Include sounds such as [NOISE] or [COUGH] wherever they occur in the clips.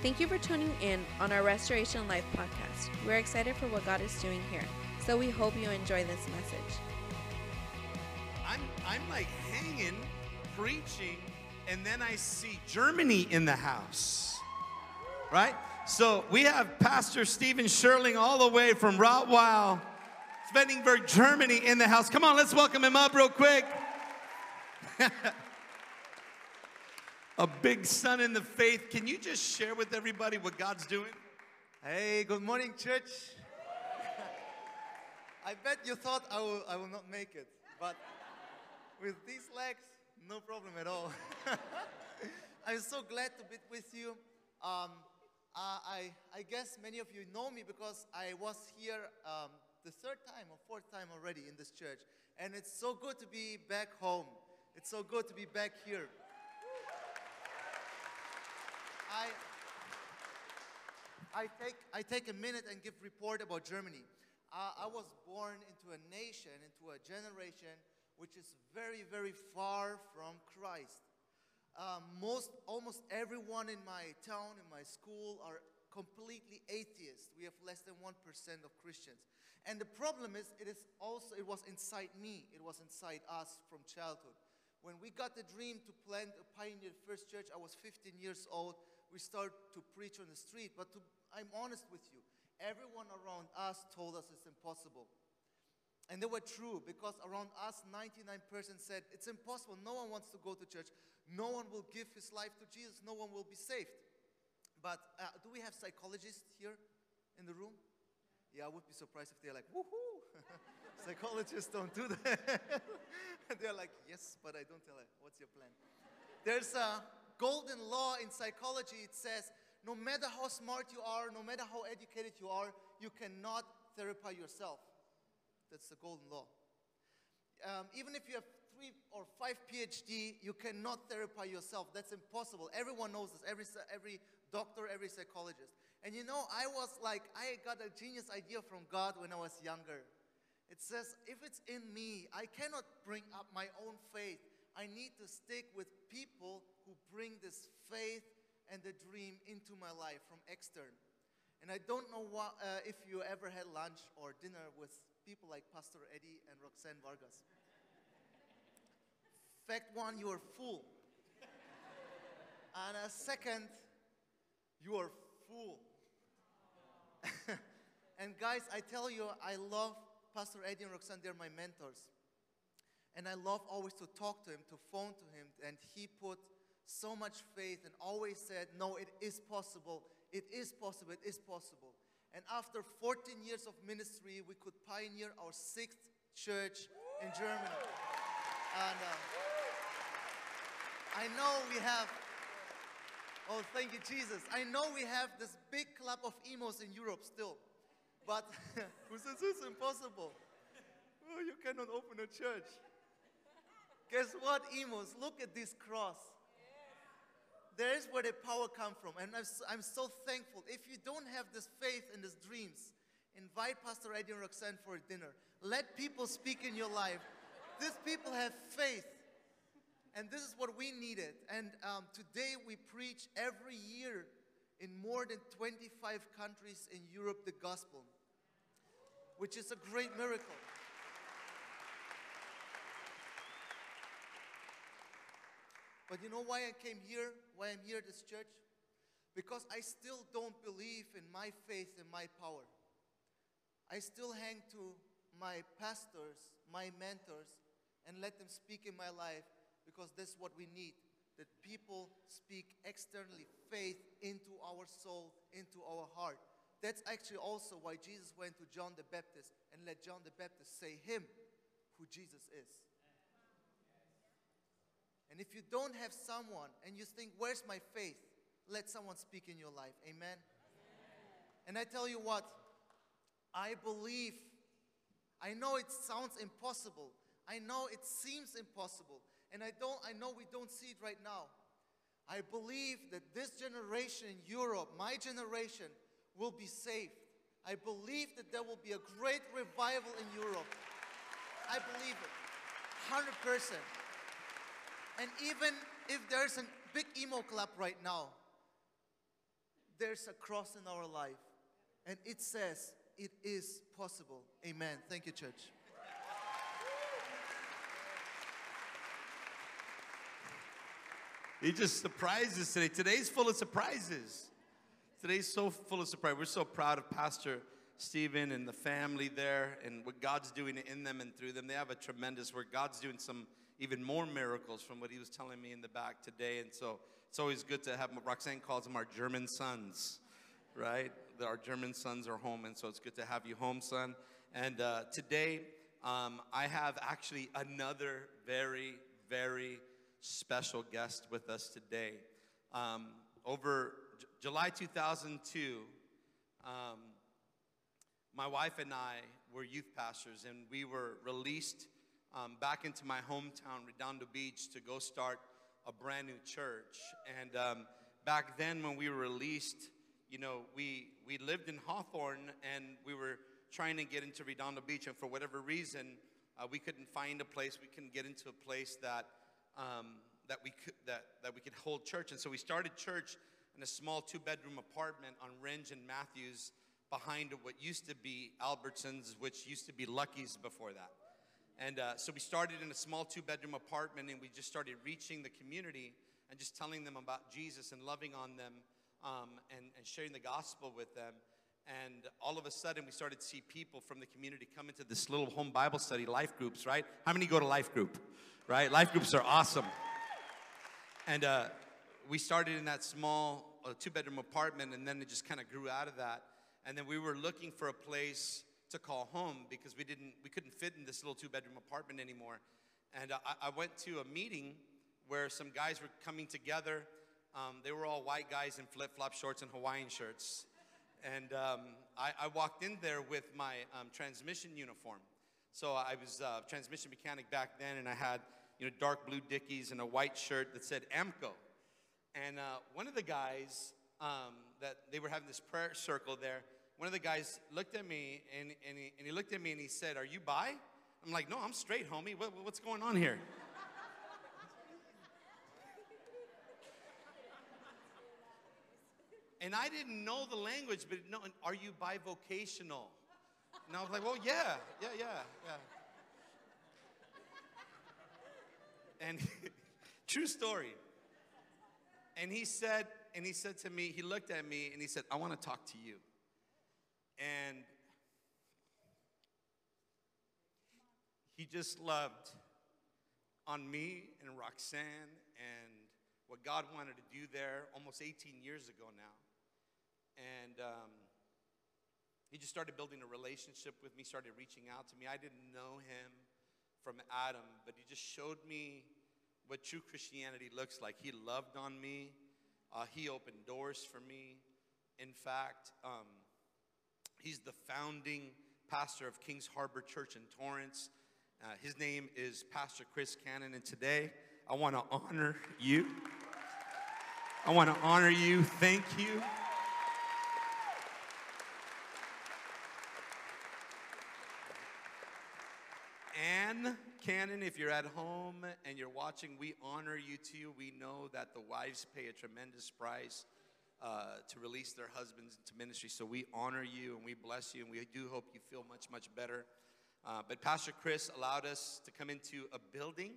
Thank you for tuning in on our Restoration Life podcast. We're excited for what God is doing here, so we hope you enjoy this message. I'm, I'm like hanging, preaching, and then I see Germany in the house. Right? So we have Pastor Stephen Sherling all the way from Rottweil, Svenningsberg, Germany in the house. Come on, let's welcome him up real quick. [LAUGHS] A big son in the faith. Can you just share with everybody what God's doing? Hey, good morning, church. [LAUGHS] I bet you thought I will, I will not make it, but with these legs, no problem at all. [LAUGHS] I'm so glad to be with you. Um, uh, I, I guess many of you know me because I was here um, the third time or fourth time already in this church. And it's so good to be back home. It's so good to be back here. I, I, take, I take a minute and give report about Germany. Uh, I was born into a nation, into a generation which is very, very far from Christ. Um, most, almost everyone in my town, in my school, are completely atheist. We have less than 1% of Christians. And the problem is, it is also, it was inside me. It was inside us from childhood. When we got the dream to plant a pioneer first church, I was 15 years old we start to preach on the street. But to, I'm honest with you, everyone around us told us it's impossible. And they were true because around us, 99% said it's impossible. No one wants to go to church. No one will give his life to Jesus. No one will be saved. But uh, do we have psychologists here in the room? Yeah, I would be surprised if they're like, woohoo! [LAUGHS] psychologists don't do that. [LAUGHS] they're like, yes, but I don't tell her. What's your plan? There's a, golden law in psychology. It says no matter how smart you are, no matter how educated you are, you cannot therapy yourself. That's the golden law. Um, even if you have three or five PhD, you cannot therapy yourself. That's impossible. Everyone knows this. Every every doctor, every psychologist. And you know, I was like, I got a genius idea from God when I was younger. It says, if it's in me, I cannot bring up my own faith. I need to stick with people who bring this faith and the dream into my life from extern. And I don't know what, uh, if you ever had lunch or dinner with people like Pastor Eddie and Roxanne Vargas. Fact one, you are full. and a second, you are full. [LAUGHS] and guys, I tell you, I love Pastor Eddie and Roxanne, they're my mentors. And I love always to talk to him, to phone to him. And he put so much faith and always said, No, it is possible. It is possible. It is possible. And after 14 years of ministry, we could pioneer our sixth church in Germany. And uh, I know we have, oh, thank you, Jesus. I know we have this big club of emos in Europe still. But [LAUGHS] who says it's impossible? Oh, you cannot open a church. Guess what, emos? Look at this cross. There is where the power come from. And I'm so thankful. If you don't have this faith and these dreams, invite Pastor Eddie and Roxanne for a dinner. Let people speak in your life. These people have faith. And this is what we needed. And um, today we preach every year in more than 25 countries in Europe the gospel, which is a great miracle. But you know why I came here? Why I'm here at this church? Because I still don't believe in my faith and my power. I still hang to my pastors, my mentors, and let them speak in my life because that's what we need. That people speak externally faith into our soul, into our heart. That's actually also why Jesus went to John the Baptist and let John the Baptist say him who Jesus is. And if you don't have someone and you think, where's my faith? Let someone speak in your life. Amen? Amen. And I tell you what, I believe, I know it sounds impossible. I know it seems impossible. And I don't I know we don't see it right now. I believe that this generation in Europe, my generation, will be saved. I believe that there will be a great revival in Europe. I believe it. 100%. And even if there's a big emo club right now, there's a cross in our life. And it says it is possible. Amen. Thank you, church. He just surprises today. Today's full of surprises. Today's so full of surprise. We're so proud of Pastor Stephen and the family there and what God's doing in them and through them. They have a tremendous work. God's doing some even more miracles from what he was telling me in the back today. And so it's always good to have, Roxanne calls them our German sons, right? Our German sons are home. And so it's good to have you home, son. And uh, today, um, I have actually another very, very special guest with us today. Um, over July 2002, um, my wife and I were youth pastors, and we were released um, back into my hometown, Redondo Beach, to go start a brand new church. And um, back then, when we were released, you know, we, we lived in Hawthorne and we were trying to get into Redondo Beach, and for whatever reason, uh, we couldn't find a place, we couldn't get into a place that um, that we could that, that we could hold church. And so we started church in a small two-bedroom apartment on Renge and Matthews behind what used to be Albertsons, which used to be Lucky's before that. And uh, so we started in a small two-bedroom apartment, and we just started reaching the community and just telling them about Jesus and loving on them um, and, and sharing the gospel with them. And all of a sudden, we started to see people from the community come into this little home Bible study, life groups, right? How many go to life group, right? Life groups are awesome. And uh, we started in that small uh, two bedroom apartment, and then it just kind of grew out of that. And then we were looking for a place to call home because we didn't, we couldn't fit in this little two bedroom apartment anymore. And uh, I, I went to a meeting where some guys were coming together. Um, they were all white guys in flip flop shorts and Hawaiian shirts. And um, I, I, walked in there with my um, transmission uniform. So I was a transmission mechanic back then, and I had you know, dark blue Dickies and a white shirt that said AAMCO. And uh, one of the guys um, that they were having this prayer circle there, one of the guys looked at me and, and, he, and he looked at me and he said, Are you bi? I'm like, No, I'm straight, homie. What, what's going on here? and I didn't know the language, but no, are you bivocational? And I was like, Well, yeah, yeah, yeah, yeah. And [LAUGHS] true story. And he said, and he said to me, he looked at me and he said, I want to talk to you. And he just loved on me and Roxanne and what God wanted to do there almost 18 years ago now. And um, he just started building a relationship with me, started reaching out to me. I didn't know him from Adam, but he just showed me what true Christianity looks like. He loved on me, uh, he opened doors for me. In fact, um, he's the founding pastor of Kings Harbor Church in Torrance. Uh, his name is Pastor Chris Cannon, and today I want to honor you. I want to honor you. Thank you. Cannon, if you're at home and you're watching, we honor you too. We know that the wives pay a tremendous price uh, to release their husbands into ministry. So we honor you and we bless you, and we do hope you feel much, much better. Uh, but Pastor Chris allowed us to come into a building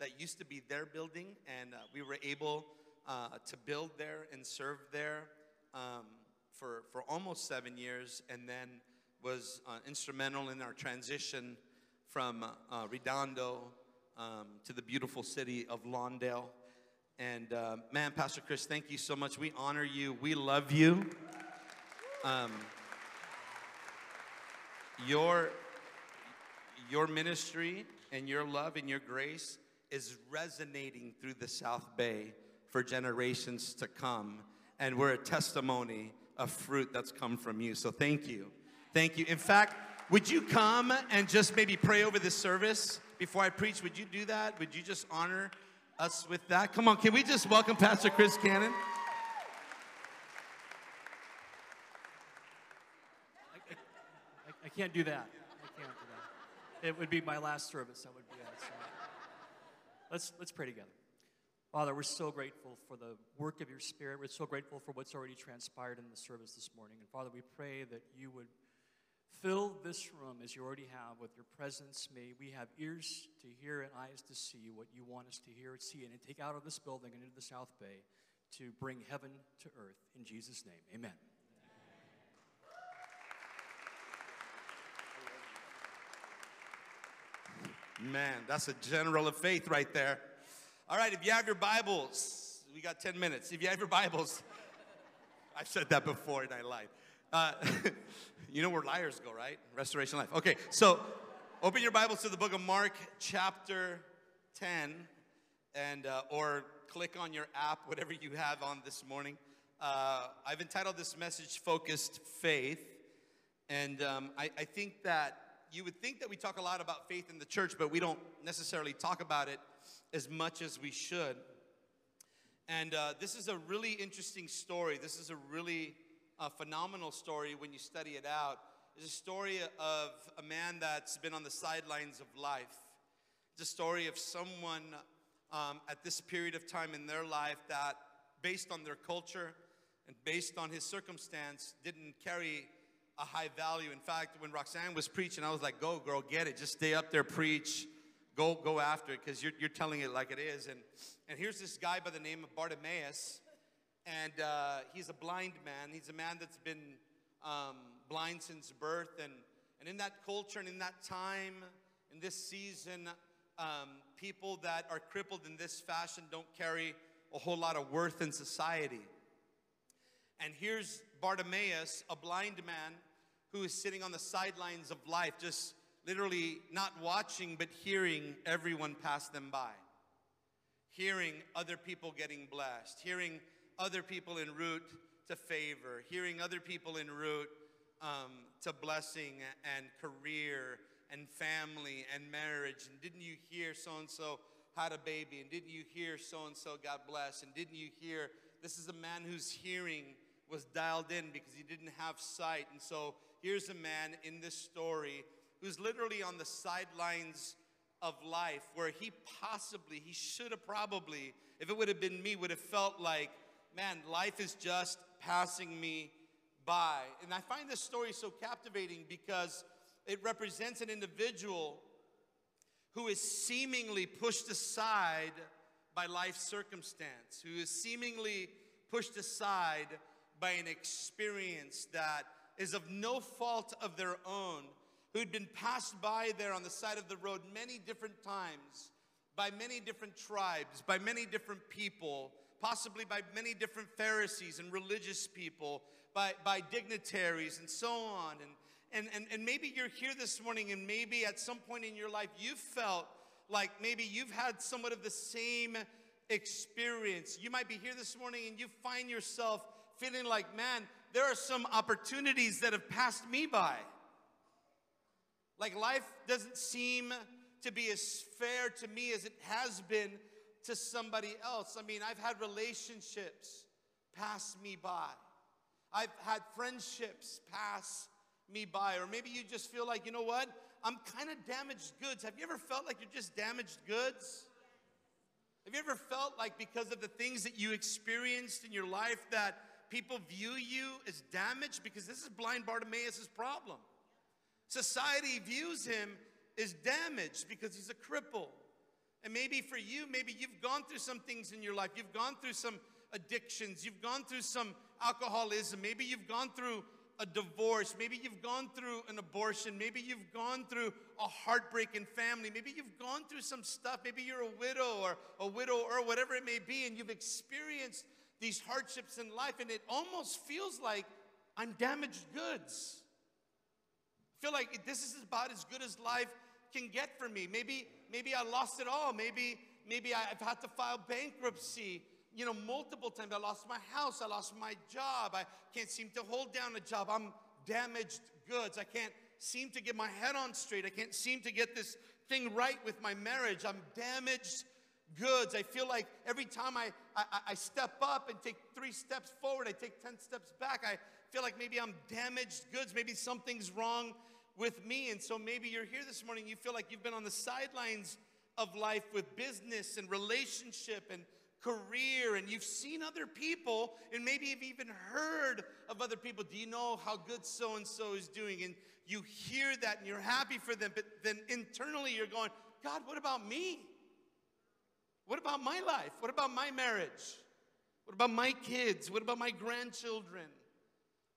that used to be their building, and uh, we were able uh, to build there and serve there um, for, for almost seven years, and then was uh, instrumental in our transition from uh, Redondo um, to the beautiful city of Lawndale. And uh, man, Pastor Chris, thank you so much. We honor you. We love you. Um, your, your ministry and your love and your grace is resonating through the South Bay for generations to come. And we're a testimony of fruit that's come from you. So thank you. Thank you. In fact, would you come and just maybe pray over this service before I preach? Would you do that? Would you just honor us with that? Come on, can we just welcome Pastor Chris Cannon? I, I, I can't do that. I can't do that. It would be my last service. That would be it. So. Let's let's pray together. Father, we're so grateful for the work of your Spirit. We're so grateful for what's already transpired in the service this morning. And Father, we pray that you would fill this room as you already have with your presence. May we have ears to hear and eyes to see what you want us to hear and see, and take out of this building and into the South Bay to bring heaven to earth. In Jesus' name, amen. Man, that's a general of faith right there. All right, if you have your Bibles, we got 10 minutes. If you have your Bibles, [LAUGHS] I've said that before and I lied. Uh, [LAUGHS] you know where liars go, right? Restoration Life. Okay, so open your Bibles to the book of Mark, chapter 10, and uh, or click on your app, whatever you have on this morning. Uh, I've entitled this message "Focused Faith," and um, I, I think that you would think that we talk a lot about faith in the church, but we don't necessarily talk about it as much as we should. And uh, this is a really interesting story. This is a really uh, phenomenal story when you study it out. It's a story of a man that's been on the sidelines of life. It's a story of someone um, at this period of time in their life that, based on their culture and based on his circumstance, didn't carry a high value. In fact, when Roxanne was preaching, I was like, go, girl, get it. Just stay up there, preach. Go, go after it because you're, you're telling it like it is. And, and here's this guy by the name of Bartimaeus, and uh, he's a blind man. He's a man that's been um, blind since birth. And, and in that culture and in that time, in this season, um, people that are crippled in this fashion don't carry a whole lot of worth in society. And here's Bartimaeus, a blind man who is sitting on the sidelines of life, just literally not watching but hearing everyone pass them by. Hearing other people getting blessed, hearing other people en route to favor, hearing other people en route um, to blessing and career and family and marriage. And didn't you hear so and so had a baby? And didn't you hear so and so got blessed? And didn't you hear this is a man whose hearing was dialed in because he didn't have sight. And so here's a man in this story who's literally on the sidelines of life where he possibly, he should have probably, if it would have been me, would have felt like, man, life is just passing me by. And I find this story so captivating because it represents an individual who is seemingly pushed aside by life circumstance, who is seemingly pushed aside by an experience that is of no fault of their own, who'd been passed by there on the side of the road many different times, by many different tribes, by many different people, possibly by many different Pharisees and religious people, by, by dignitaries and so on. And, and, and, and maybe you're here this morning, and maybe at some point in your life you felt like maybe you've had somewhat of the same experience. You might be here this morning and you find yourself feeling like, man, there are some opportunities that have passed me by. Like life doesn't seem to be as fair to me as it has been to somebody else. I mean, I've had relationships pass me by, I've had friendships pass me by. Or maybe you just feel like, you know what? I'm kind of damaged goods. Have you ever felt like you're just damaged goods? Have you ever felt like because of the things that you experienced in your life that people view you as damaged because this is blind Bartimaeus' problem. Society views him as damaged because he's a cripple. And maybe for you, maybe you've gone through some things in your life. You've gone through some addictions. You've gone through some alcoholism. Maybe you've gone through a divorce. Maybe you've gone through an abortion. Maybe you've gone through a heartbreak in family. Maybe you've gone through some stuff. Maybe you're a widow or a widow or whatever it may be, and you've experienced these hardships in life, and it almost feels like I'm damaged goods. I feel like this is about as good as life can get for me. Maybe, maybe I lost it all. Maybe, maybe I've had to file bankruptcy, you know, multiple times. I lost my house. I lost my job. I can't seem to hold down a job. I'm damaged goods. I can't seem to get my head on straight. I can't seem to get this thing right with my marriage. I'm damaged goods. I feel like every time I, I, I, step up and take three steps forward, I take 10 steps back. I feel like maybe I'm damaged goods. Maybe something's wrong with me. And so maybe you're here this morning, you feel like you've been on the sidelines of life with business and relationship and career and you've seen other people and maybe you've even heard of other people. Do you know how good so and so is doing? And you hear that and you're happy for them, but then internally you're going, God, what about me? What about my life? What about my marriage? What about my kids? What about my grandchildren?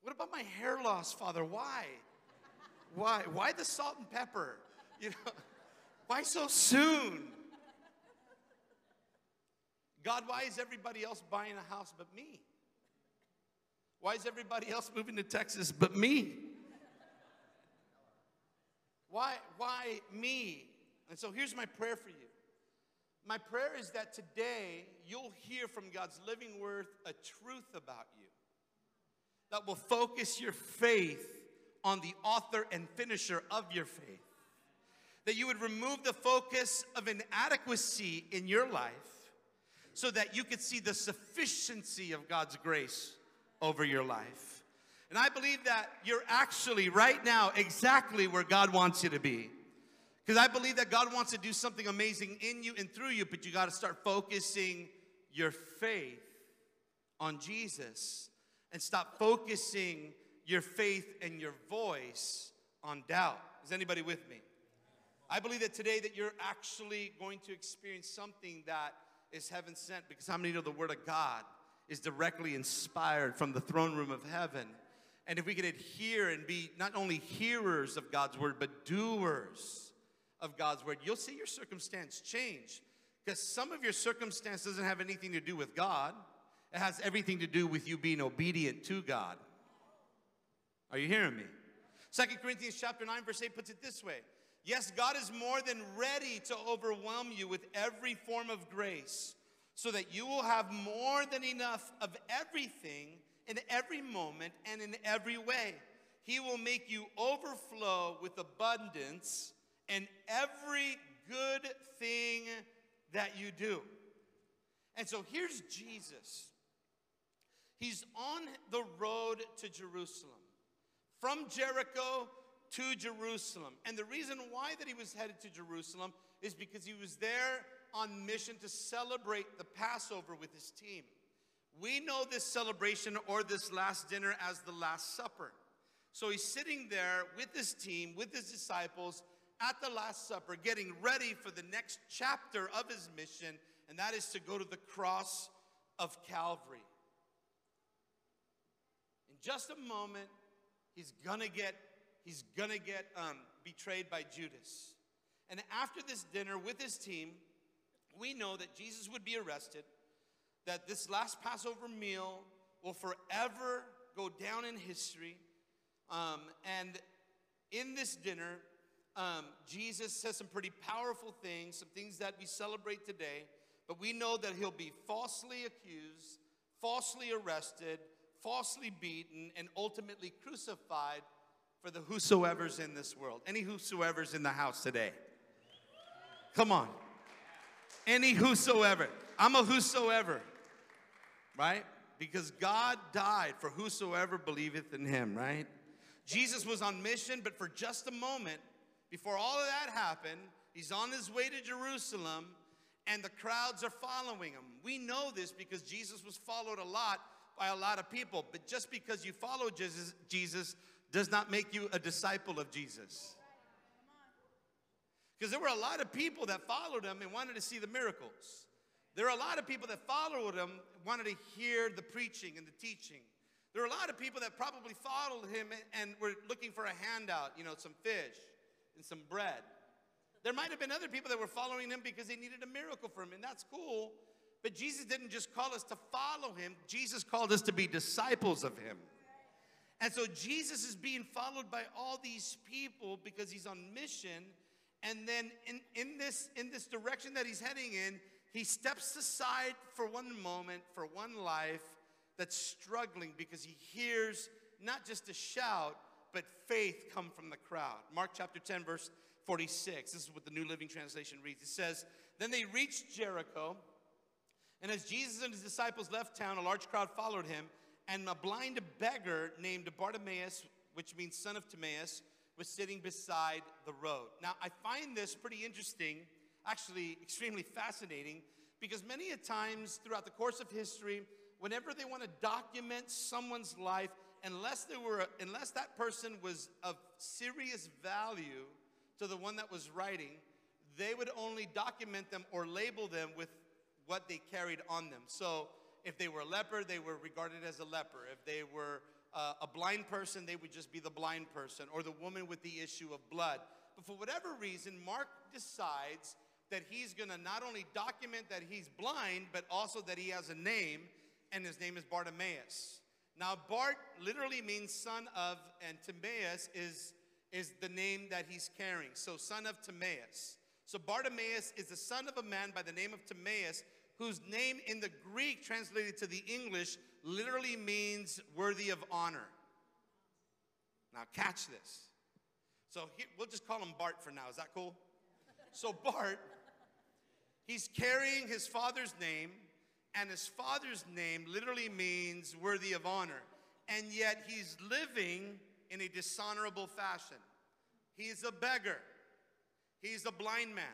What about my hair loss, Father? Why? Why? Why the salt and pepper? You know, [LAUGHS] why so soon? God, why is everybody else buying a house but me? Why is everybody else moving to Texas but me? Why, why me? And so here's my prayer for you. My prayer is that today you'll hear from God's living word a truth about you that will focus your faith on the author and finisher of your faith. That you would remove the focus of inadequacy in your life so that you could see the sufficiency of God's grace over your life. And I believe that you're actually right now exactly where God wants you to be. Because I believe that God wants to do something amazing in you and through you, but you got to start focusing your faith on Jesus and stop focusing your faith and your voice on doubt. Is anybody with me? I believe that today that you're actually going to experience something that is heaven sent because how many know the word of God is directly inspired from the throne room of heaven? And if we could adhere and be not only hearers of God's word, but doers of God's word, you'll see your circumstance change. Because some of your circumstance doesn't have anything to do with God, it has everything to do with you being obedient to God. Are you hearing me? Second Corinthians chapter 9, verse 8 puts it this way Yes, God is more than ready to overwhelm you with every form of grace so that you will have more than enough of everything in every moment and in every way. He will make you overflow with abundance in every good thing that you do. And so here's Jesus. He's on the road to Jerusalem. From Jericho to Jerusalem. And the reason why that he was headed to Jerusalem is because he was there on mission to celebrate the Passover with his team. We know this celebration or this last dinner as the Last Supper. So he's sitting there with his team, with his disciples at the Last Supper, getting ready for the next chapter of his mission, and that is to go to the cross of Calvary. In just a moment, he's gonna get he's gonna get um, betrayed by Judas. And after this dinner with his team, we know that Jesus would be arrested, that this last Passover meal will forever go down in history. Um, and in this dinner, um, Jesus says some pretty powerful things, some things that we celebrate today. But we know that he'll be falsely accused, falsely arrested, falsely beaten, and ultimately crucified for the whosoever's in this world. Any whosoever's in the house today? Come on. Any whosoever. I'm a whosoever, right? Because God died for whosoever believeth in him, right? Jesus was on mission, but for just a moment, before all of that happened, he's on his way to Jerusalem and the crowds are following him. We know this because Jesus was followed a lot by a lot of people, but just because you follow Jesus, Jesus does not make you a disciple of Jesus. Because there were a lot of people that followed him and wanted to see the miracles. There are a lot of people that followed him, wanted to hear the preaching and the teaching. There are a lot of people that probably followed him and were looking for a handout, you know, some fish and some bread. There might have been other people that were following him because they needed a miracle from him, and that's cool. But Jesus didn't just call us to follow him, Jesus called us to be disciples of him. And so Jesus is being followed by all these people because he's on mission. And then in, in, this, in this direction that he's heading in, he steps aside for one moment, for one life that's struggling because he hears not just a shout, but faith come from the crowd. Mark chapter 10, verse 46. This is what the New Living Translation reads. It says, Then they reached Jericho, and as Jesus and his disciples left town, a large crowd followed him, and a blind beggar named Bartimaeus, which means son of Timaeus, was sitting beside the road. Now, I find this pretty interesting, actually extremely fascinating, Because many a times throughout the course of history, whenever they want to document someone's life, unless they were unless that person was of serious value to the one that was writing, they would only document them or label them with what they carried on them. So if they were a leper, they were regarded as a leper. If they were uh, a blind person, they would just be the blind person, or the woman with the issue of blood. But for whatever reason, Mark decides that he's gonna not only document that he's blind, but also that he has a name, and his name is Bartimaeus. Now, Bart literally means son of, and Timaeus is, is the name that he's carrying. So, son of Timaeus. So, Bartimaeus is the son of a man by the name of Timaeus, whose name in the Greek, translated to the English, literally means worthy of honor. Now, catch this. So, we'll just call him Bart for now. Is that cool? So, Bart, he's carrying his father's name, and his father's name literally means worthy of honor. And yet, he's living in a dishonorable fashion. He's a beggar, he's a blind man.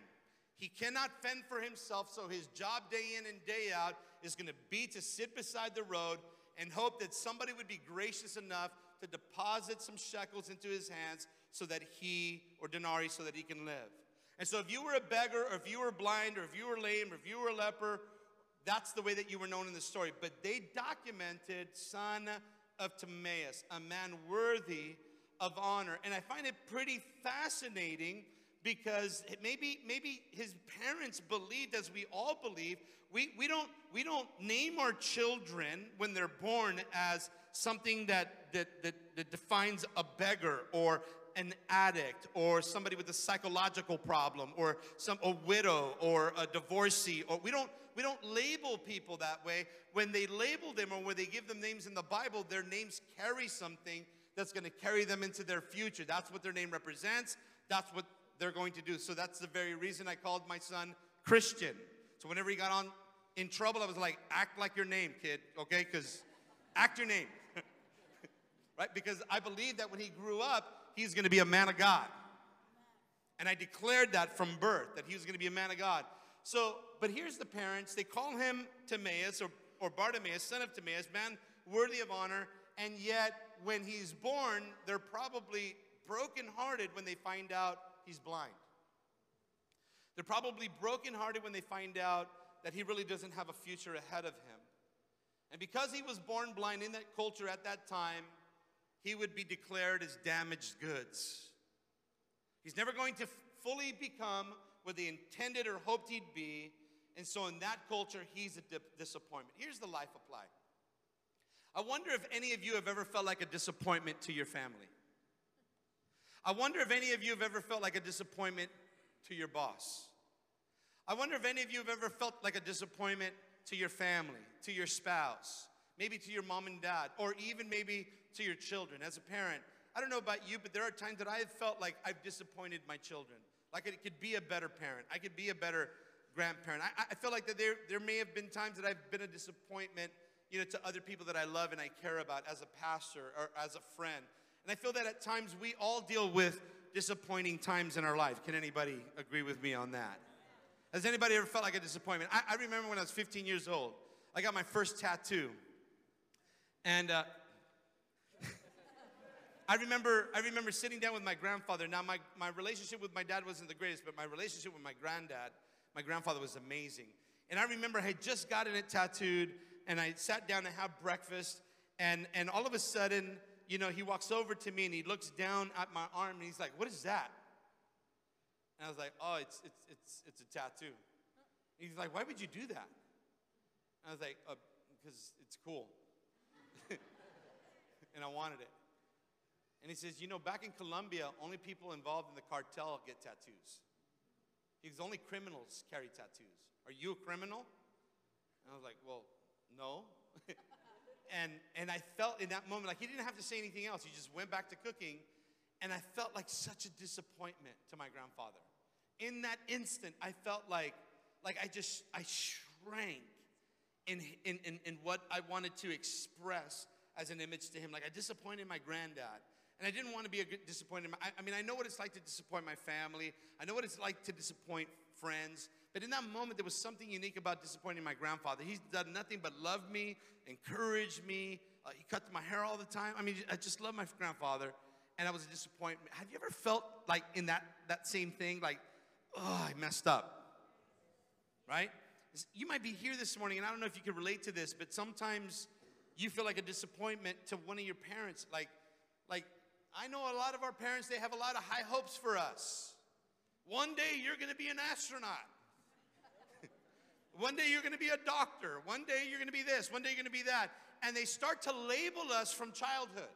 He cannot fend for himself, so his job day in and day out is going to be to sit beside the road and hope that somebody would be gracious enough to deposit some shekels into his hands so that he, or denarii, so that he can live. And so if you were a beggar, or if you were blind, or if you were lame, or if you were a leper, that's the way that you were known in the story. But they documented son of Timaeus, a man worthy of honor. And I find it pretty fascinating because maybe maybe his parents believed as we all believe we, we don't we don't name our children when they're born as something that that, that, that defines a beggar or an addict or somebody with a psychological problem or some a widow or a divorcee. Or we don't we don't label people that way. When they label them or when they give them names in the bible their names carry something that's going to carry them into their future. That's what their name represents. That's what they're going to do. So that's the very reason I called my son Christian. So whenever he got on in trouble, I was like, act like your name, kid, okay? Because act your name. [LAUGHS] right? Because I believe that when he grew up, he's going to be a man of God. And I declared that from birth, that he was going to be a man of God. So, but here's the parents. They call him Timaeus or, or Bartimaeus, son of Timaeus, man worthy of honor. And yet, when he's born, they're probably brokenhearted when they find out he's blind. They're probably brokenhearted when they find out that he really doesn't have a future ahead of him. And because he was born blind in that culture at that time, he would be declared as damaged goods. He's never going to fully become what they intended or hoped he'd be. And so, in that culture, he's a disappointment. Here's the life apply. I wonder if any of you have ever felt like a disappointment to your family. I wonder if any of you have ever felt like a disappointment to your boss. I wonder if any of you have ever felt like a disappointment to your family, to your spouse, maybe to your mom and dad, or even maybe to your children. As a parent, I don't know about you, but there are times that I have felt like I've disappointed my children. Like I could be a better parent, I could be a better grandparent. I, I feel like that there, there may have been times that I've been a disappointment you know, to other people that I love and I care about as a pastor or as a friend. And I feel that at times we all deal with disappointing times in our life. Can anybody agree with me on that? Has anybody ever felt like a disappointment? I, I remember when I was 15 years old, I got my first tattoo. And uh, [LAUGHS] I remember, I remember sitting down with my grandfather. Now, my, my relationship with my dad wasn't the greatest, but my relationship with my granddad, my grandfather was amazing. And I remember I had just gotten it tattooed, and I sat down to have breakfast, and, and all of a sudden, you know, he walks over to me and he looks down at my arm and he's like, What is that? And I was like, Oh, it's, it's, it's, it's a tattoo. And he's like, Why would you do that? And I was like, uh, Because it's cool. [LAUGHS] and I wanted it. And he says, You know, back in Colombia, only people involved in the cartel get tattoos. Because only criminals carry tattoos. Are you a criminal? And I was like, Well, no. [LAUGHS] And, and I felt in that moment like he didn't have to say anything else. He just went back to cooking. And I felt like such a disappointment to my grandfather. In that instant, I felt like, like I just, I shrank in, in, in, in what I wanted to express as an image to him. Like I disappointed my granddad. And I didn't want to be a good disappointment. I, I mean, I know what it's like to disappoint my family. I know what it's like to disappoint friends. But in that moment, there was something unique about disappointing my grandfather. He's done nothing but love me, encourage me. Uh, he cut my hair all the time. I mean, I just love my grandfather. And I was a disappointment. Have you ever felt like in that, that same thing, like, oh, I messed up? Right? You might be here this morning, and I don't know if you can relate to this, but sometimes you feel like a disappointment to one of your parents. Like, like I know a lot of our parents, they have a lot of high hopes for us. One day you're going to be an astronaut. [LAUGHS] one day you're going to be a doctor. One day you're going to be this. One day you're going to be that. And they start to label us from childhood.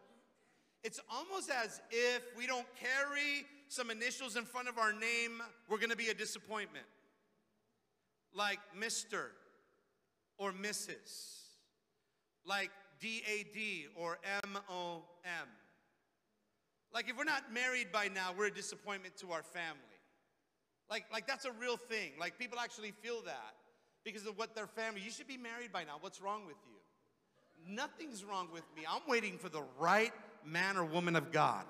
It's almost as if we don't carry some initials in front of our name, we're going to be a disappointment. Like Mr. or Mrs. Like DAD or MOM. Like if we're not married by now, we're a disappointment to our family. Like, like that's a real thing. Like people actually feel that because of what their family. You should be married by now. What's wrong with you? Nothing's wrong with me. I'm waiting for the right man or woman of God.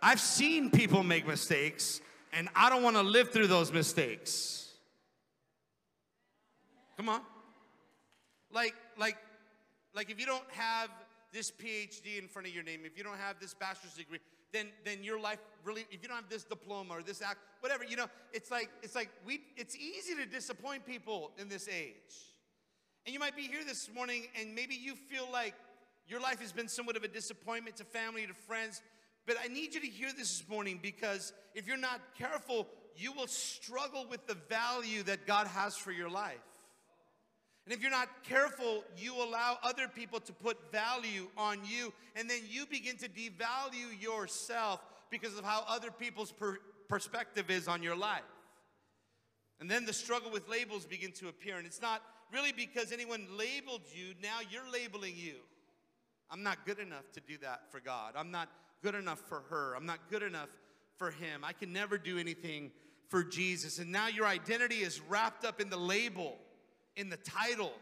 I've seen people make mistakes, and I don't want to live through those mistakes. Come on. Like, like, like if you don't have this PhD in front of your name, if you don't have this bachelor's degree, then then your life really if you don't have this diploma or this act whatever you know it's like it's like we it's easy to disappoint people in this age. And you might be here this morning and maybe you feel like your life has been somewhat of a disappointment to family to friends but i need you to hear this this morning because if you're not careful you will struggle with the value that god has for your life and if you're not careful, you allow other people to put value on you, and then you begin to devalue yourself because of how other people's per- perspective is on your life. And then the struggle with labels begin to appear, and it's not really because anyone labeled you, now you're labeling you. I'm not good enough to do that for God. I'm not good enough for her. I'm not good enough for him. I can never do anything for Jesus. And now your identity is wrapped up in the label in the title.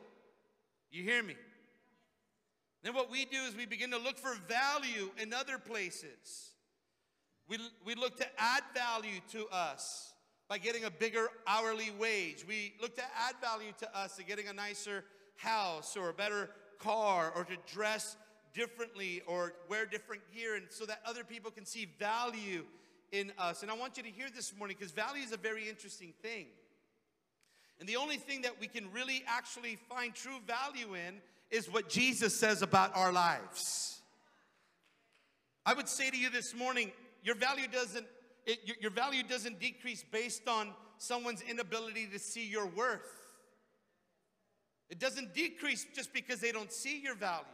You hear me? Then what we do is we begin to look for value in other places. We, we look to add value to us by getting a bigger hourly wage. We look to add value to us to getting a nicer house or a better car or to dress differently or wear different gear and so that other people can see value in us. And I want you to hear this morning because value is a very interesting thing. And the only thing that we can really actually find true value in is what Jesus says about our lives. I would say to you this morning, your value doesn't it, your, your value doesn't decrease based on someone's inability to see your worth. It doesn't decrease just because they don't see your value.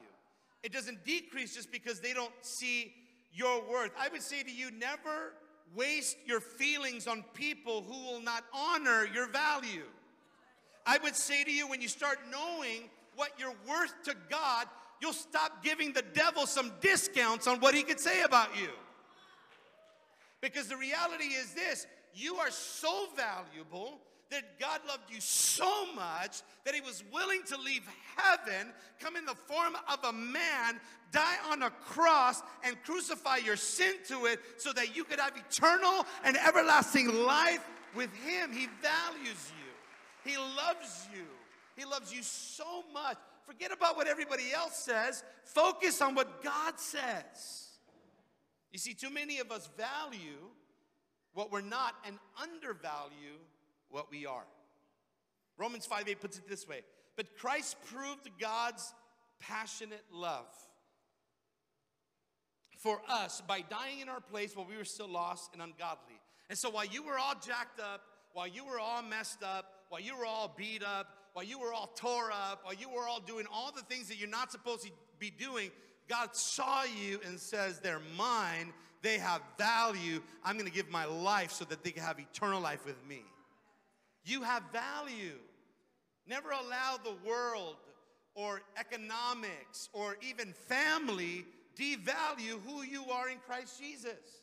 It doesn't decrease just because they don't see your worth. I would say to you, never waste your feelings on people who will not honor your value. I would say to you, when you start knowing what you're worth to God, you'll stop giving the devil some discounts on what he could say about you. Because the reality is this you are so valuable that God loved you so much that he was willing to leave heaven, come in the form of a man, die on a cross, and crucify your sin to it so that you could have eternal and everlasting life with him. He values you. He loves you. He loves you so much. Forget about what everybody else says. Focus on what God says. You see, too many of us value what we're not and undervalue what we are. Romans 5 8 puts it this way But Christ proved God's passionate love for us by dying in our place while we were still lost and ungodly. And so while you were all jacked up, while you were all messed up, while you were all beat up, while you were all tore up, while you were all doing all the things that you're not supposed to be doing, God saw you and says, They're mine. They have value. I'm going to give my life so that they can have eternal life with me. You have value. Never allow the world or economics or even family devalue who you are in Christ Jesus.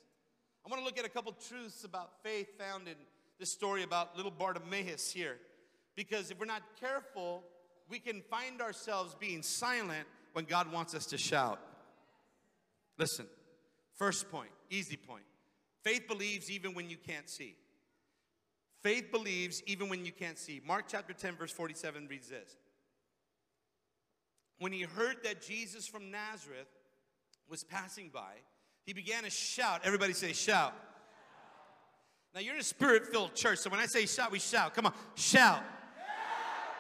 I want to look at a couple truths about faith found in this story about little Bartimaeus here. Because if we're not careful, we can find ourselves being silent when God wants us to shout. Listen, First point, easy point. Faith believes even when you can't see. Faith believes even when you can't see. Mark chapter 10, verse 47 reads this. When he heard that Jesus from Nazareth was passing by, he began to shout. Everybody say, shout. Now you're in a spirit filled church, so when I say shout, we shout. Come on, shout.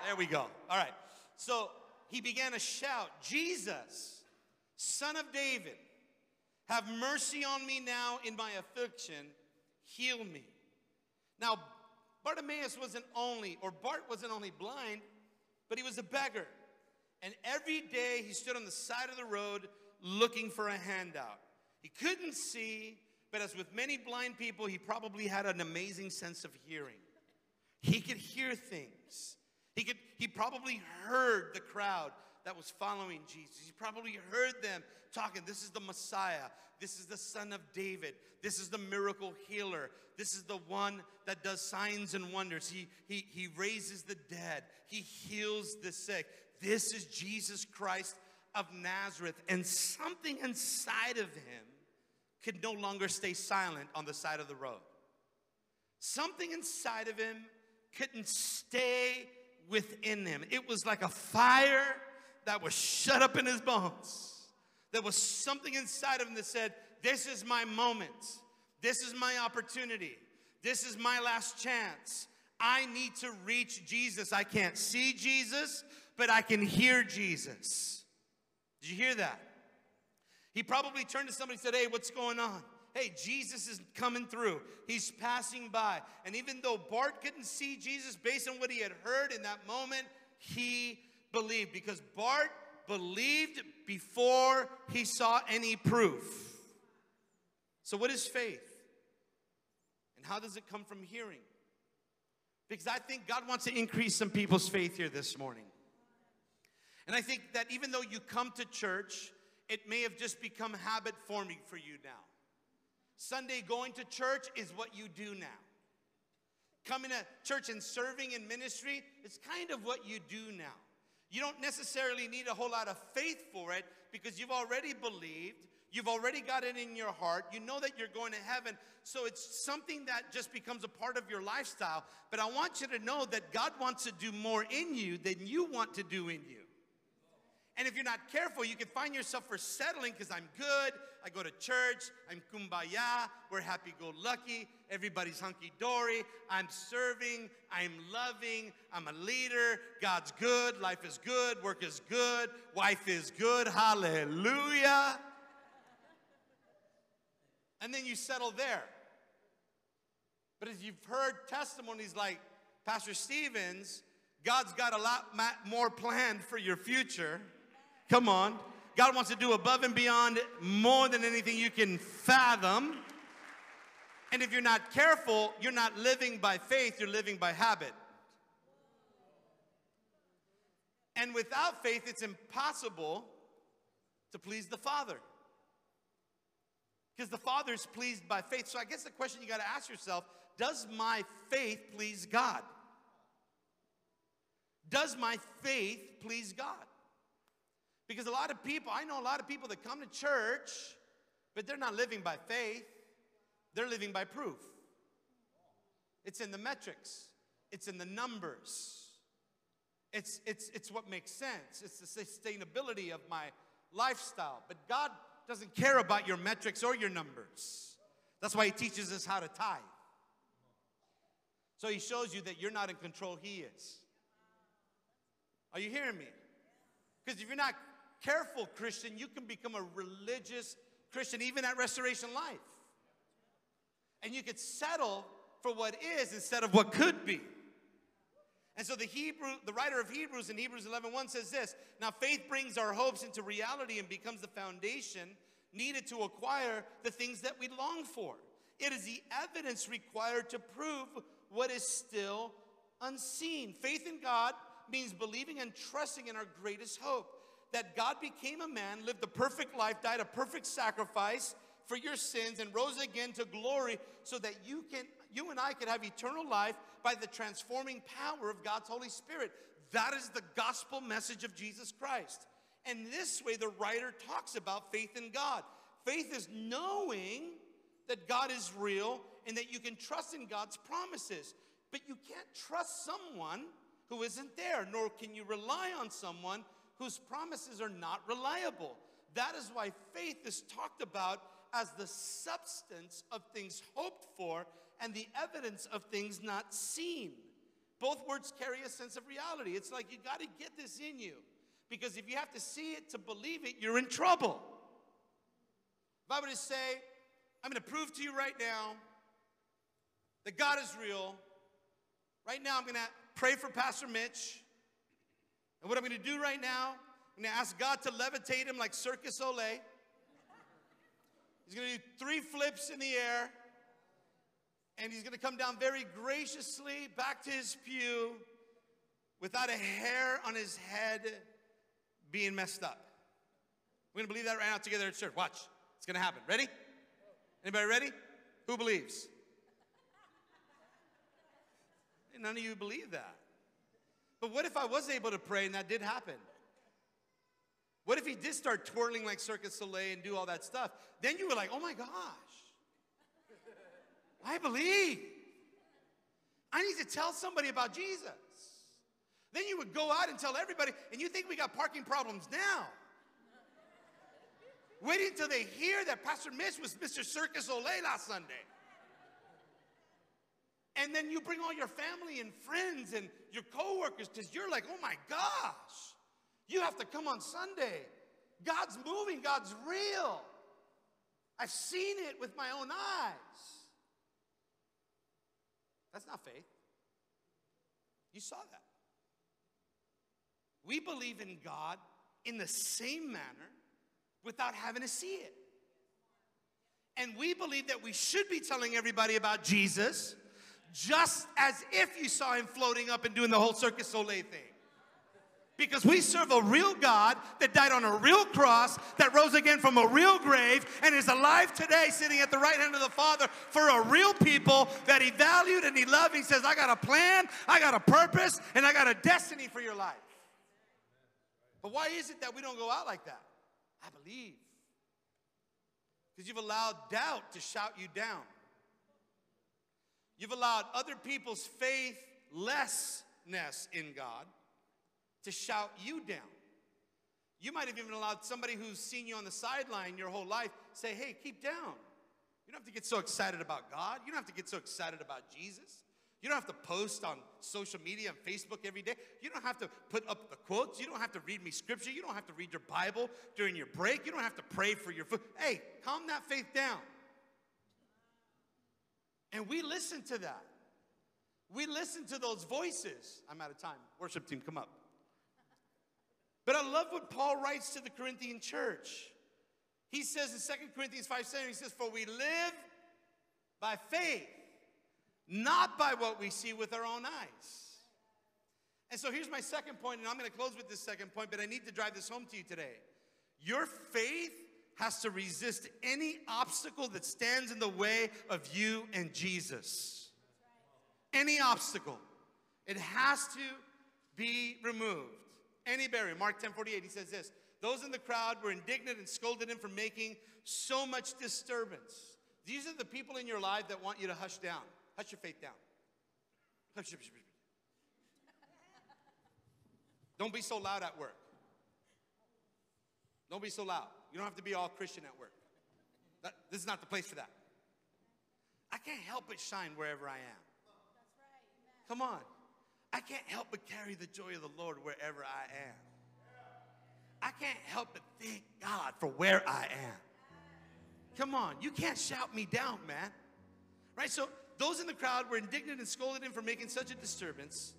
There we go. All right. So he began to shout, Jesus, son of David, have mercy on me now in my affliction, heal me. Now, Bartimaeus wasn't only, or Bart wasn't only blind, but he was a beggar. And every day he stood on the side of the road looking for a handout. He couldn't see, but as with many blind people, he probably had an amazing sense of hearing. He could hear things. He could he probably heard the crowd that was following Jesus. He probably heard them talking, this is the Messiah. This is the son of David. This is the miracle healer. This is the one that does signs and wonders. He, he, he raises the dead. He heals the sick. This is Jesus Christ of Nazareth. And something inside of him could no longer stay silent on the side of the road. Something inside of him couldn't stay within him. It was like a fire that was shut up in his bones. There was something inside of him that said, This is my moment. This is my opportunity. This is my last chance. I need to reach Jesus. I can't see Jesus, but I can hear Jesus. Did you hear that? He probably turned to somebody and said, Hey, what's going on? Hey, Jesus is coming through. He's passing by. And even though Bart couldn't see Jesus based on what he had heard in that moment, he believed because Bart believed before he saw any proof. So, what is faith? And how does it come from hearing? Because I think God wants to increase some people's faith here this morning. And I think that even though you come to church, it may have just become habit forming for you now. Sunday going to church is what you do now. Coming to church and serving in ministry is kind of what you do now. You don't necessarily need a whole lot of faith for it because you've already believed, you've already got it in your heart, you know that you're going to heaven. So it's something that just becomes a part of your lifestyle. But I want you to know that God wants to do more in you than you want to do in you. And if you're not careful, you can find yourself for settling because I'm good, I go to church, I'm kumbaya, we're happy go lucky, everybody's hunky dory, I'm serving, I'm loving, I'm a leader, God's good, life is good, work is good, wife is good, hallelujah. And then you settle there. But as you've heard testimonies like Pastor Stevens, God's got a lot more planned for your future. Come on. God wants to do above and beyond more than anything you can fathom. And if you're not careful, you're not living by faith, you're living by habit. And without faith, it's impossible to please the Father. Because the Father is pleased by faith. So I guess the question you got to ask yourself does my faith please God? Does my faith please God? Because a lot of people, I know a lot of people that come to church, but they're not living by faith, they're living by proof. It's in the metrics, it's in the numbers. It's, it's, it's what makes sense. It's the sustainability of my lifestyle. But God doesn't care about your metrics or your numbers. That's why He teaches us how to tithe. So He shows you that you're not in control, He is. Are you hearing me? Because if you're not careful, Christian, you can become a religious Christian even at Restoration Life. And you could settle for what is instead of what could be. And so the Hebrew, the writer of Hebrews in Hebrews 11:1 1 says this, now faith brings our hopes into reality and becomes the foundation needed to acquire the things that we long for. It is the evidence required to prove what is still unseen. Faith in God means believing and trusting in our greatest hope that God became a man, lived the perfect life, died a perfect sacrifice for your sins, and rose again to glory so that you can you and I could have eternal life by the transforming power of God's Holy Spirit. That is the gospel message of Jesus Christ. And this way the writer talks about faith in God. Faith is knowing that God is real and that you can trust in God's promises. But you can't trust someone who isn't there, nor can you rely on someone whose promises are not reliable. That is why faith is talked about as the substance of things hoped for and the evidence of things not seen. Both words carry a sense of reality. It's like you got to get this in you because if you have to see it to believe it, you're in trouble. If I were to say, I'm going to prove to you right now that God is real, right now I'm going to pray for Pastor Mitch. And what I'm going to do right now, I'm going to ask God to levitate him like Circus Soleil. He's going to do three flips in the air. And he's going to come down very graciously back to his pew without a hair on his head being messed up. We're going to believe that right now together at church. Watch. It's going to happen. Ready? Anybody ready? Who believes? None of you believe that. But what if I was able to pray and that did happen? What if he did start twirling like Circus Soleil and do all that stuff? Then you were like, oh my gosh, I believe. I need to tell somebody about Jesus. Then you would go out and tell everybody, and you think we got parking problems now. Wait until they hear that Pastor Mitch was Mr. Circus Soleil last Sunday. And then you bring all your family and friends and your coworkers because you're like, oh my gosh, you have to come on Sunday. God's moving, God's real. I've seen it with my own eyes. That's not faith. You saw that. We believe in God in the same manner without having to see it. And we believe that we should be telling everybody about Jesus just as if you saw him floating up and doing the whole Circus Soleil thing. Because we serve a real God that died on a real cross, that rose again from a real grave, and is alive today, sitting at the right hand of the Father for a real people that He valued and He loved. He says, I got a plan, I got a purpose, and I got a destiny for your life. But why is it that we don't go out like that? I believe. Because you've allowed doubt to shout you down. You've allowed other people's faithlessness in God to shout you down. You might have even allowed somebody who's seen you on the sideline your whole life say, hey, keep down. You don't have to get so excited about God. You don't have to get so excited about Jesus. You don't have to post on social media and Facebook every day. You don't have to put up the quotes. You don't have to read me scripture. You don't have to read your Bible during your break. You don't have to pray for your food. Hey, calm that faith down. And we listen to that. We listen to those voices. I'm out of time. Worship team, come up. But I love what Paul writes to the Corinthian church. He says in 2 Corinthians 5 7, he says, For we live by faith, not by what we see with our own eyes. And so here's my second point, and I'm going to close with this second point, but I need to drive this home to you today. Your faith has to resist any obstacle that stands in the way of you and Jesus. Any obstacle. It has to be removed. Any barrier. Mark 10 48, he says this Those in the crowd were indignant and scolded him for making so much disturbance. These are the people in your life that want you to hush down. Hush your faith down. Hush, hush, hush. Don't be so loud at work. Don't be so loud. You don't have to be all Christian at work. That, this is not the place for that. I can't help but shine wherever I am. Come on. I can't help but carry the joy of the Lord wherever I am. I can't help but thank God for where I am. Come on, you can't shout me down, man. Right? So those in the crowd were indignant and scolded him for making such a disturbance,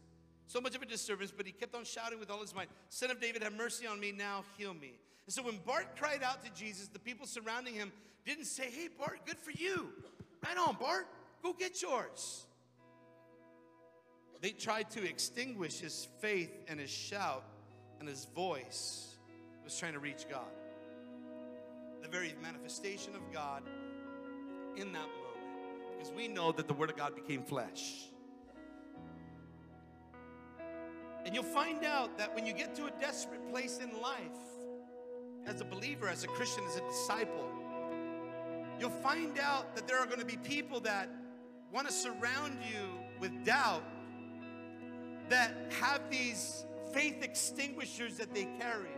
so much of a disturbance, but he kept on shouting with all his might, Son of David, have mercy on me now, heal me. And so when Bart cried out to Jesus, the people surrounding him didn't say, Hey, Bart, good for you. Right on, Bart, go get yours. They tried to extinguish his faith and his shout and his voice was trying to reach God. The very manifestation of God in that moment. Because we know that the Word of God became flesh. And you'll find out that when you get to a desperate place in life, as a believer, as a Christian, as a disciple, you'll find out that there are going to be people that want to surround you with doubt that have these faith extinguishers that they carry.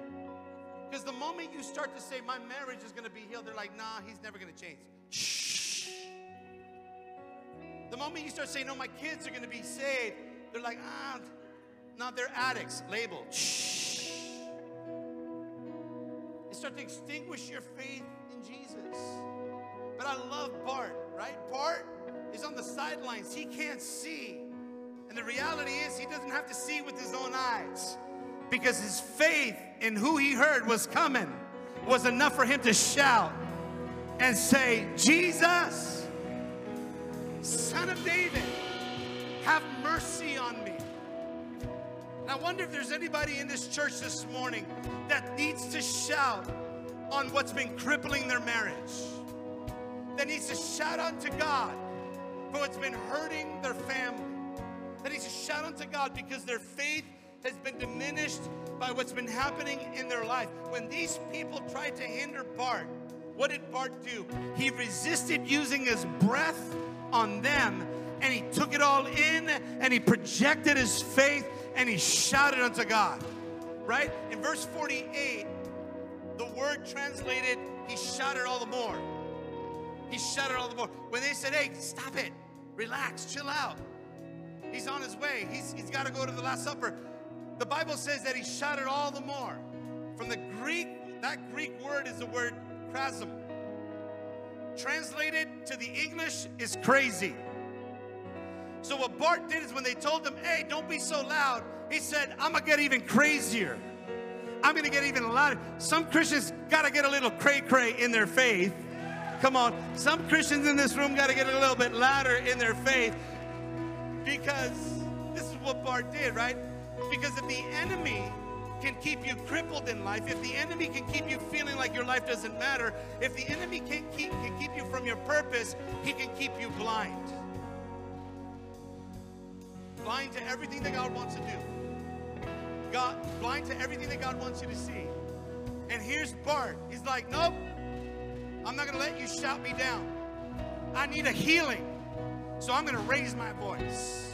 Because the moment you start to say, My marriage is going to be healed, they're like, Nah, he's never going to change. Shh. The moment you start saying, No, my kids are going to be saved, they're like, Ah, no, they're addicts. Label. Shh. Start to extinguish your faith in Jesus. But I love Bart, right? Bart is on the sidelines. He can't see. And the reality is, he doesn't have to see with his own eyes because his faith in who he heard was coming was enough for him to shout and say, Jesus, Son of David, have mercy on me. I wonder if there's anybody in this church this morning that needs to shout on what's been crippling their marriage, that needs to shout unto God for what's been hurting their family, that needs to shout unto God because their faith has been diminished by what's been happening in their life. When these people tried to hinder Bart, what did Bart do? He resisted using his breath on them and he took it all in and he projected his faith and he shouted unto God. Right? In verse 48, the word translated, he shouted all the more. He shouted all the more. When they said, hey, stop it, relax, chill out. He's on his way. He's, he's got to go to the Last Supper. The Bible says that he shouted all the more. From the Greek, that Greek word is the word krasm. Translated to the English is crazy. So what Bart did is when they told him, hey, don't be so loud, he said, I'm gonna get even crazier. I'm gonna get even louder. Some Christians gotta get a little cray cray in their faith. Come on. Some Christians in this room gotta get a little bit louder in their faith because this is what Bart did, right? Because if the enemy can keep you crippled in life, if the enemy can keep you feeling like your life doesn't matter, if the enemy can keep, can keep you from your purpose, he can keep you blind. Blind to everything that God wants to do. God, blind to everything that God wants you to see. And here's Bart. He's like, nope, I'm not going to let you shout me down. I need a healing. So I'm going to raise my voice.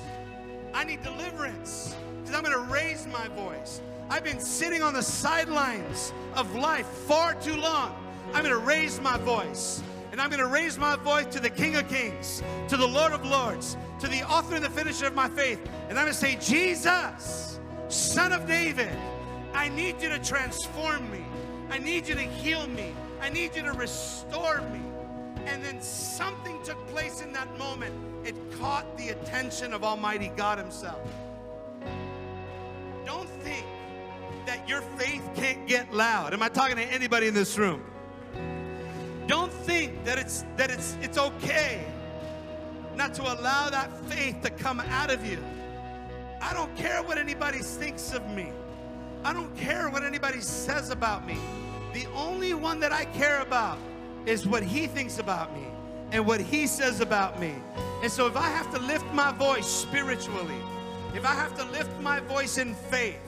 I need deliverance because I'm going to raise my voice. I've been sitting on the sidelines of life far too long. I'm going to raise my voice. And I'm going to raise my voice to the King of Kings, the Lord of Lords, to the author and the finisher of my faith. And I'm going to say, Jesus, Son of David, I need you to transform me. I need you to heal me. I need you to restore me. And then something took place in that moment. It caught the attention of Almighty God Himself. Don't think that your faith can't get loud. Am I talking to anybody in this room? Don't think that it's that it's it's okay not to allow that faith to come out of you. I don't care what anybody thinks of me. I don't care what anybody says about me. The only one that I care about is what he thinks about me and what he says about me. And so if I have to lift my voice spiritually, if I have to lift my voice in faith,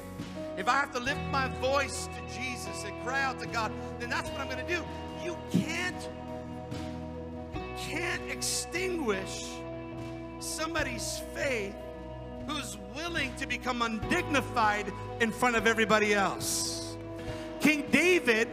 if I have to lift my voice to Jesus and cry out to God, then that's what I'm going to do. You can't you can't extinguish somebody's faith who's willing to become undignified in front of everybody else. King David,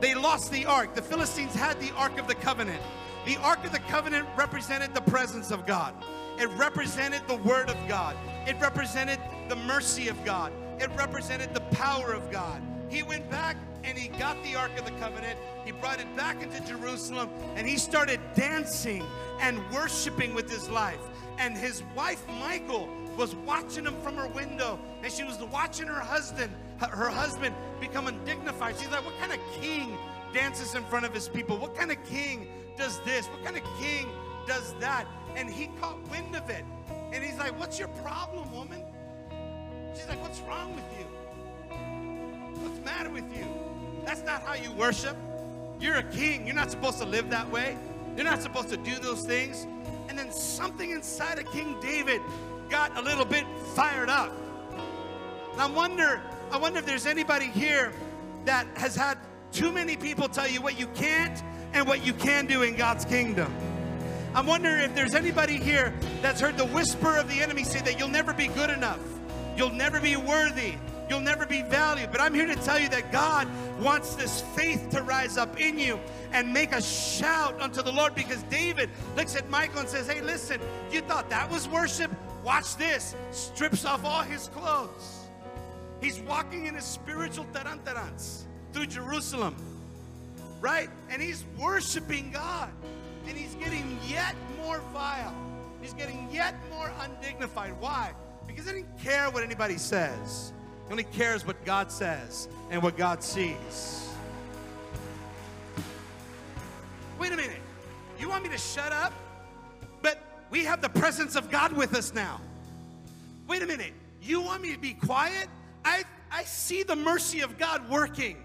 they lost the ark. The Philistines had the ark of the covenant. The ark of the covenant represented the presence of God. It represented the word of God. It represented the mercy of God. It represented the power of God. He went back and he got the Ark of the Covenant. He brought it back into Jerusalem and he started dancing and worshiping with his life. And his wife, Michal, was watching him from her window and she was watching her husband, her husband become undignified. She's like, What kind of king dances in front of his people? What kind of king does this? What kind of king does that? And he caught wind of it. And he's like, What's your problem, woman? She's like, What's wrong with you? What's matter with you? That's not how you worship. You're a king. You're not supposed to live that way. You're not supposed to do those things. And then something inside of King David got a little bit fired up. And I wonder, I wonder if there's anybody here that has had Too many people tell you what you can't and what you can do in God's kingdom. I'm wondering if there's anybody here that's heard the whisper of the enemy say that you'll never be good enough, you'll never be worthy, you'll never be valued. But I'm here to tell you that God wants this faith to rise up in you and make a shout unto the Lord because David looks at Michal and says, Hey, listen, you thought that was worship? Watch this. Strips off all his clothes. He's walking in his spiritual tarantarans through Jerusalem, right? And he's worshiping God. And he's getting yet more vile. He's getting yet more undignified. Why? Because he didn't care what anybody says. He only cares what God says and what God sees. Wait a minute. You want me to shut up? But we have the presence of God with us now. Wait a minute. You want me to be quiet? I, I see the mercy of God working.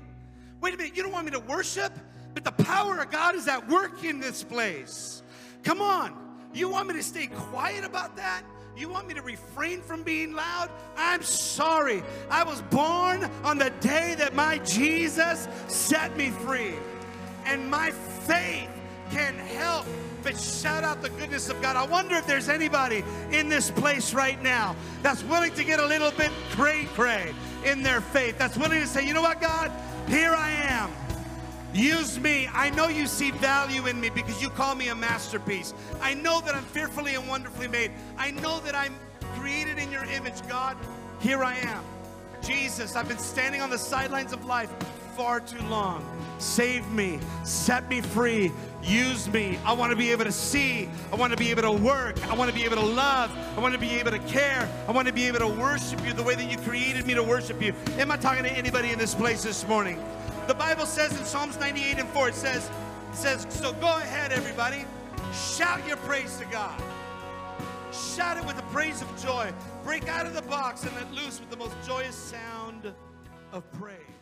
Wait a minute. You don't want me to worship? But the power of God is at work in this place. Come on. You want me to stay quiet about that? You want me to refrain from being loud? I'm sorry. I was born on the day that my Jesus set me free. And my faith can help but shout out the goodness of God. I wonder if there's anybody in this place right now that's willing to get a little bit cray cray in their faith, that's willing to say, you know what, God, here I am. Use me. I know you see value in me because you call me a masterpiece. I know that I'm fearfully and wonderfully made. I know that I'm created in your image, God. Here I am. Jesus, I've been standing on the sidelines of life far too long. Save me, set me free, use me. I want to be able to see. I want to be able to work. I want to be able to love. I want to be able to care. I want to be able to worship you the way that you created me to worship you. Am I talking to anybody in this place this morning? The Bible says in Psalms 98 and 4, it says, it says, so go ahead, everybody. Shout your praise to God. Shout it with the praise of joy. Break out of the box and let loose with the most joyous sound of praise.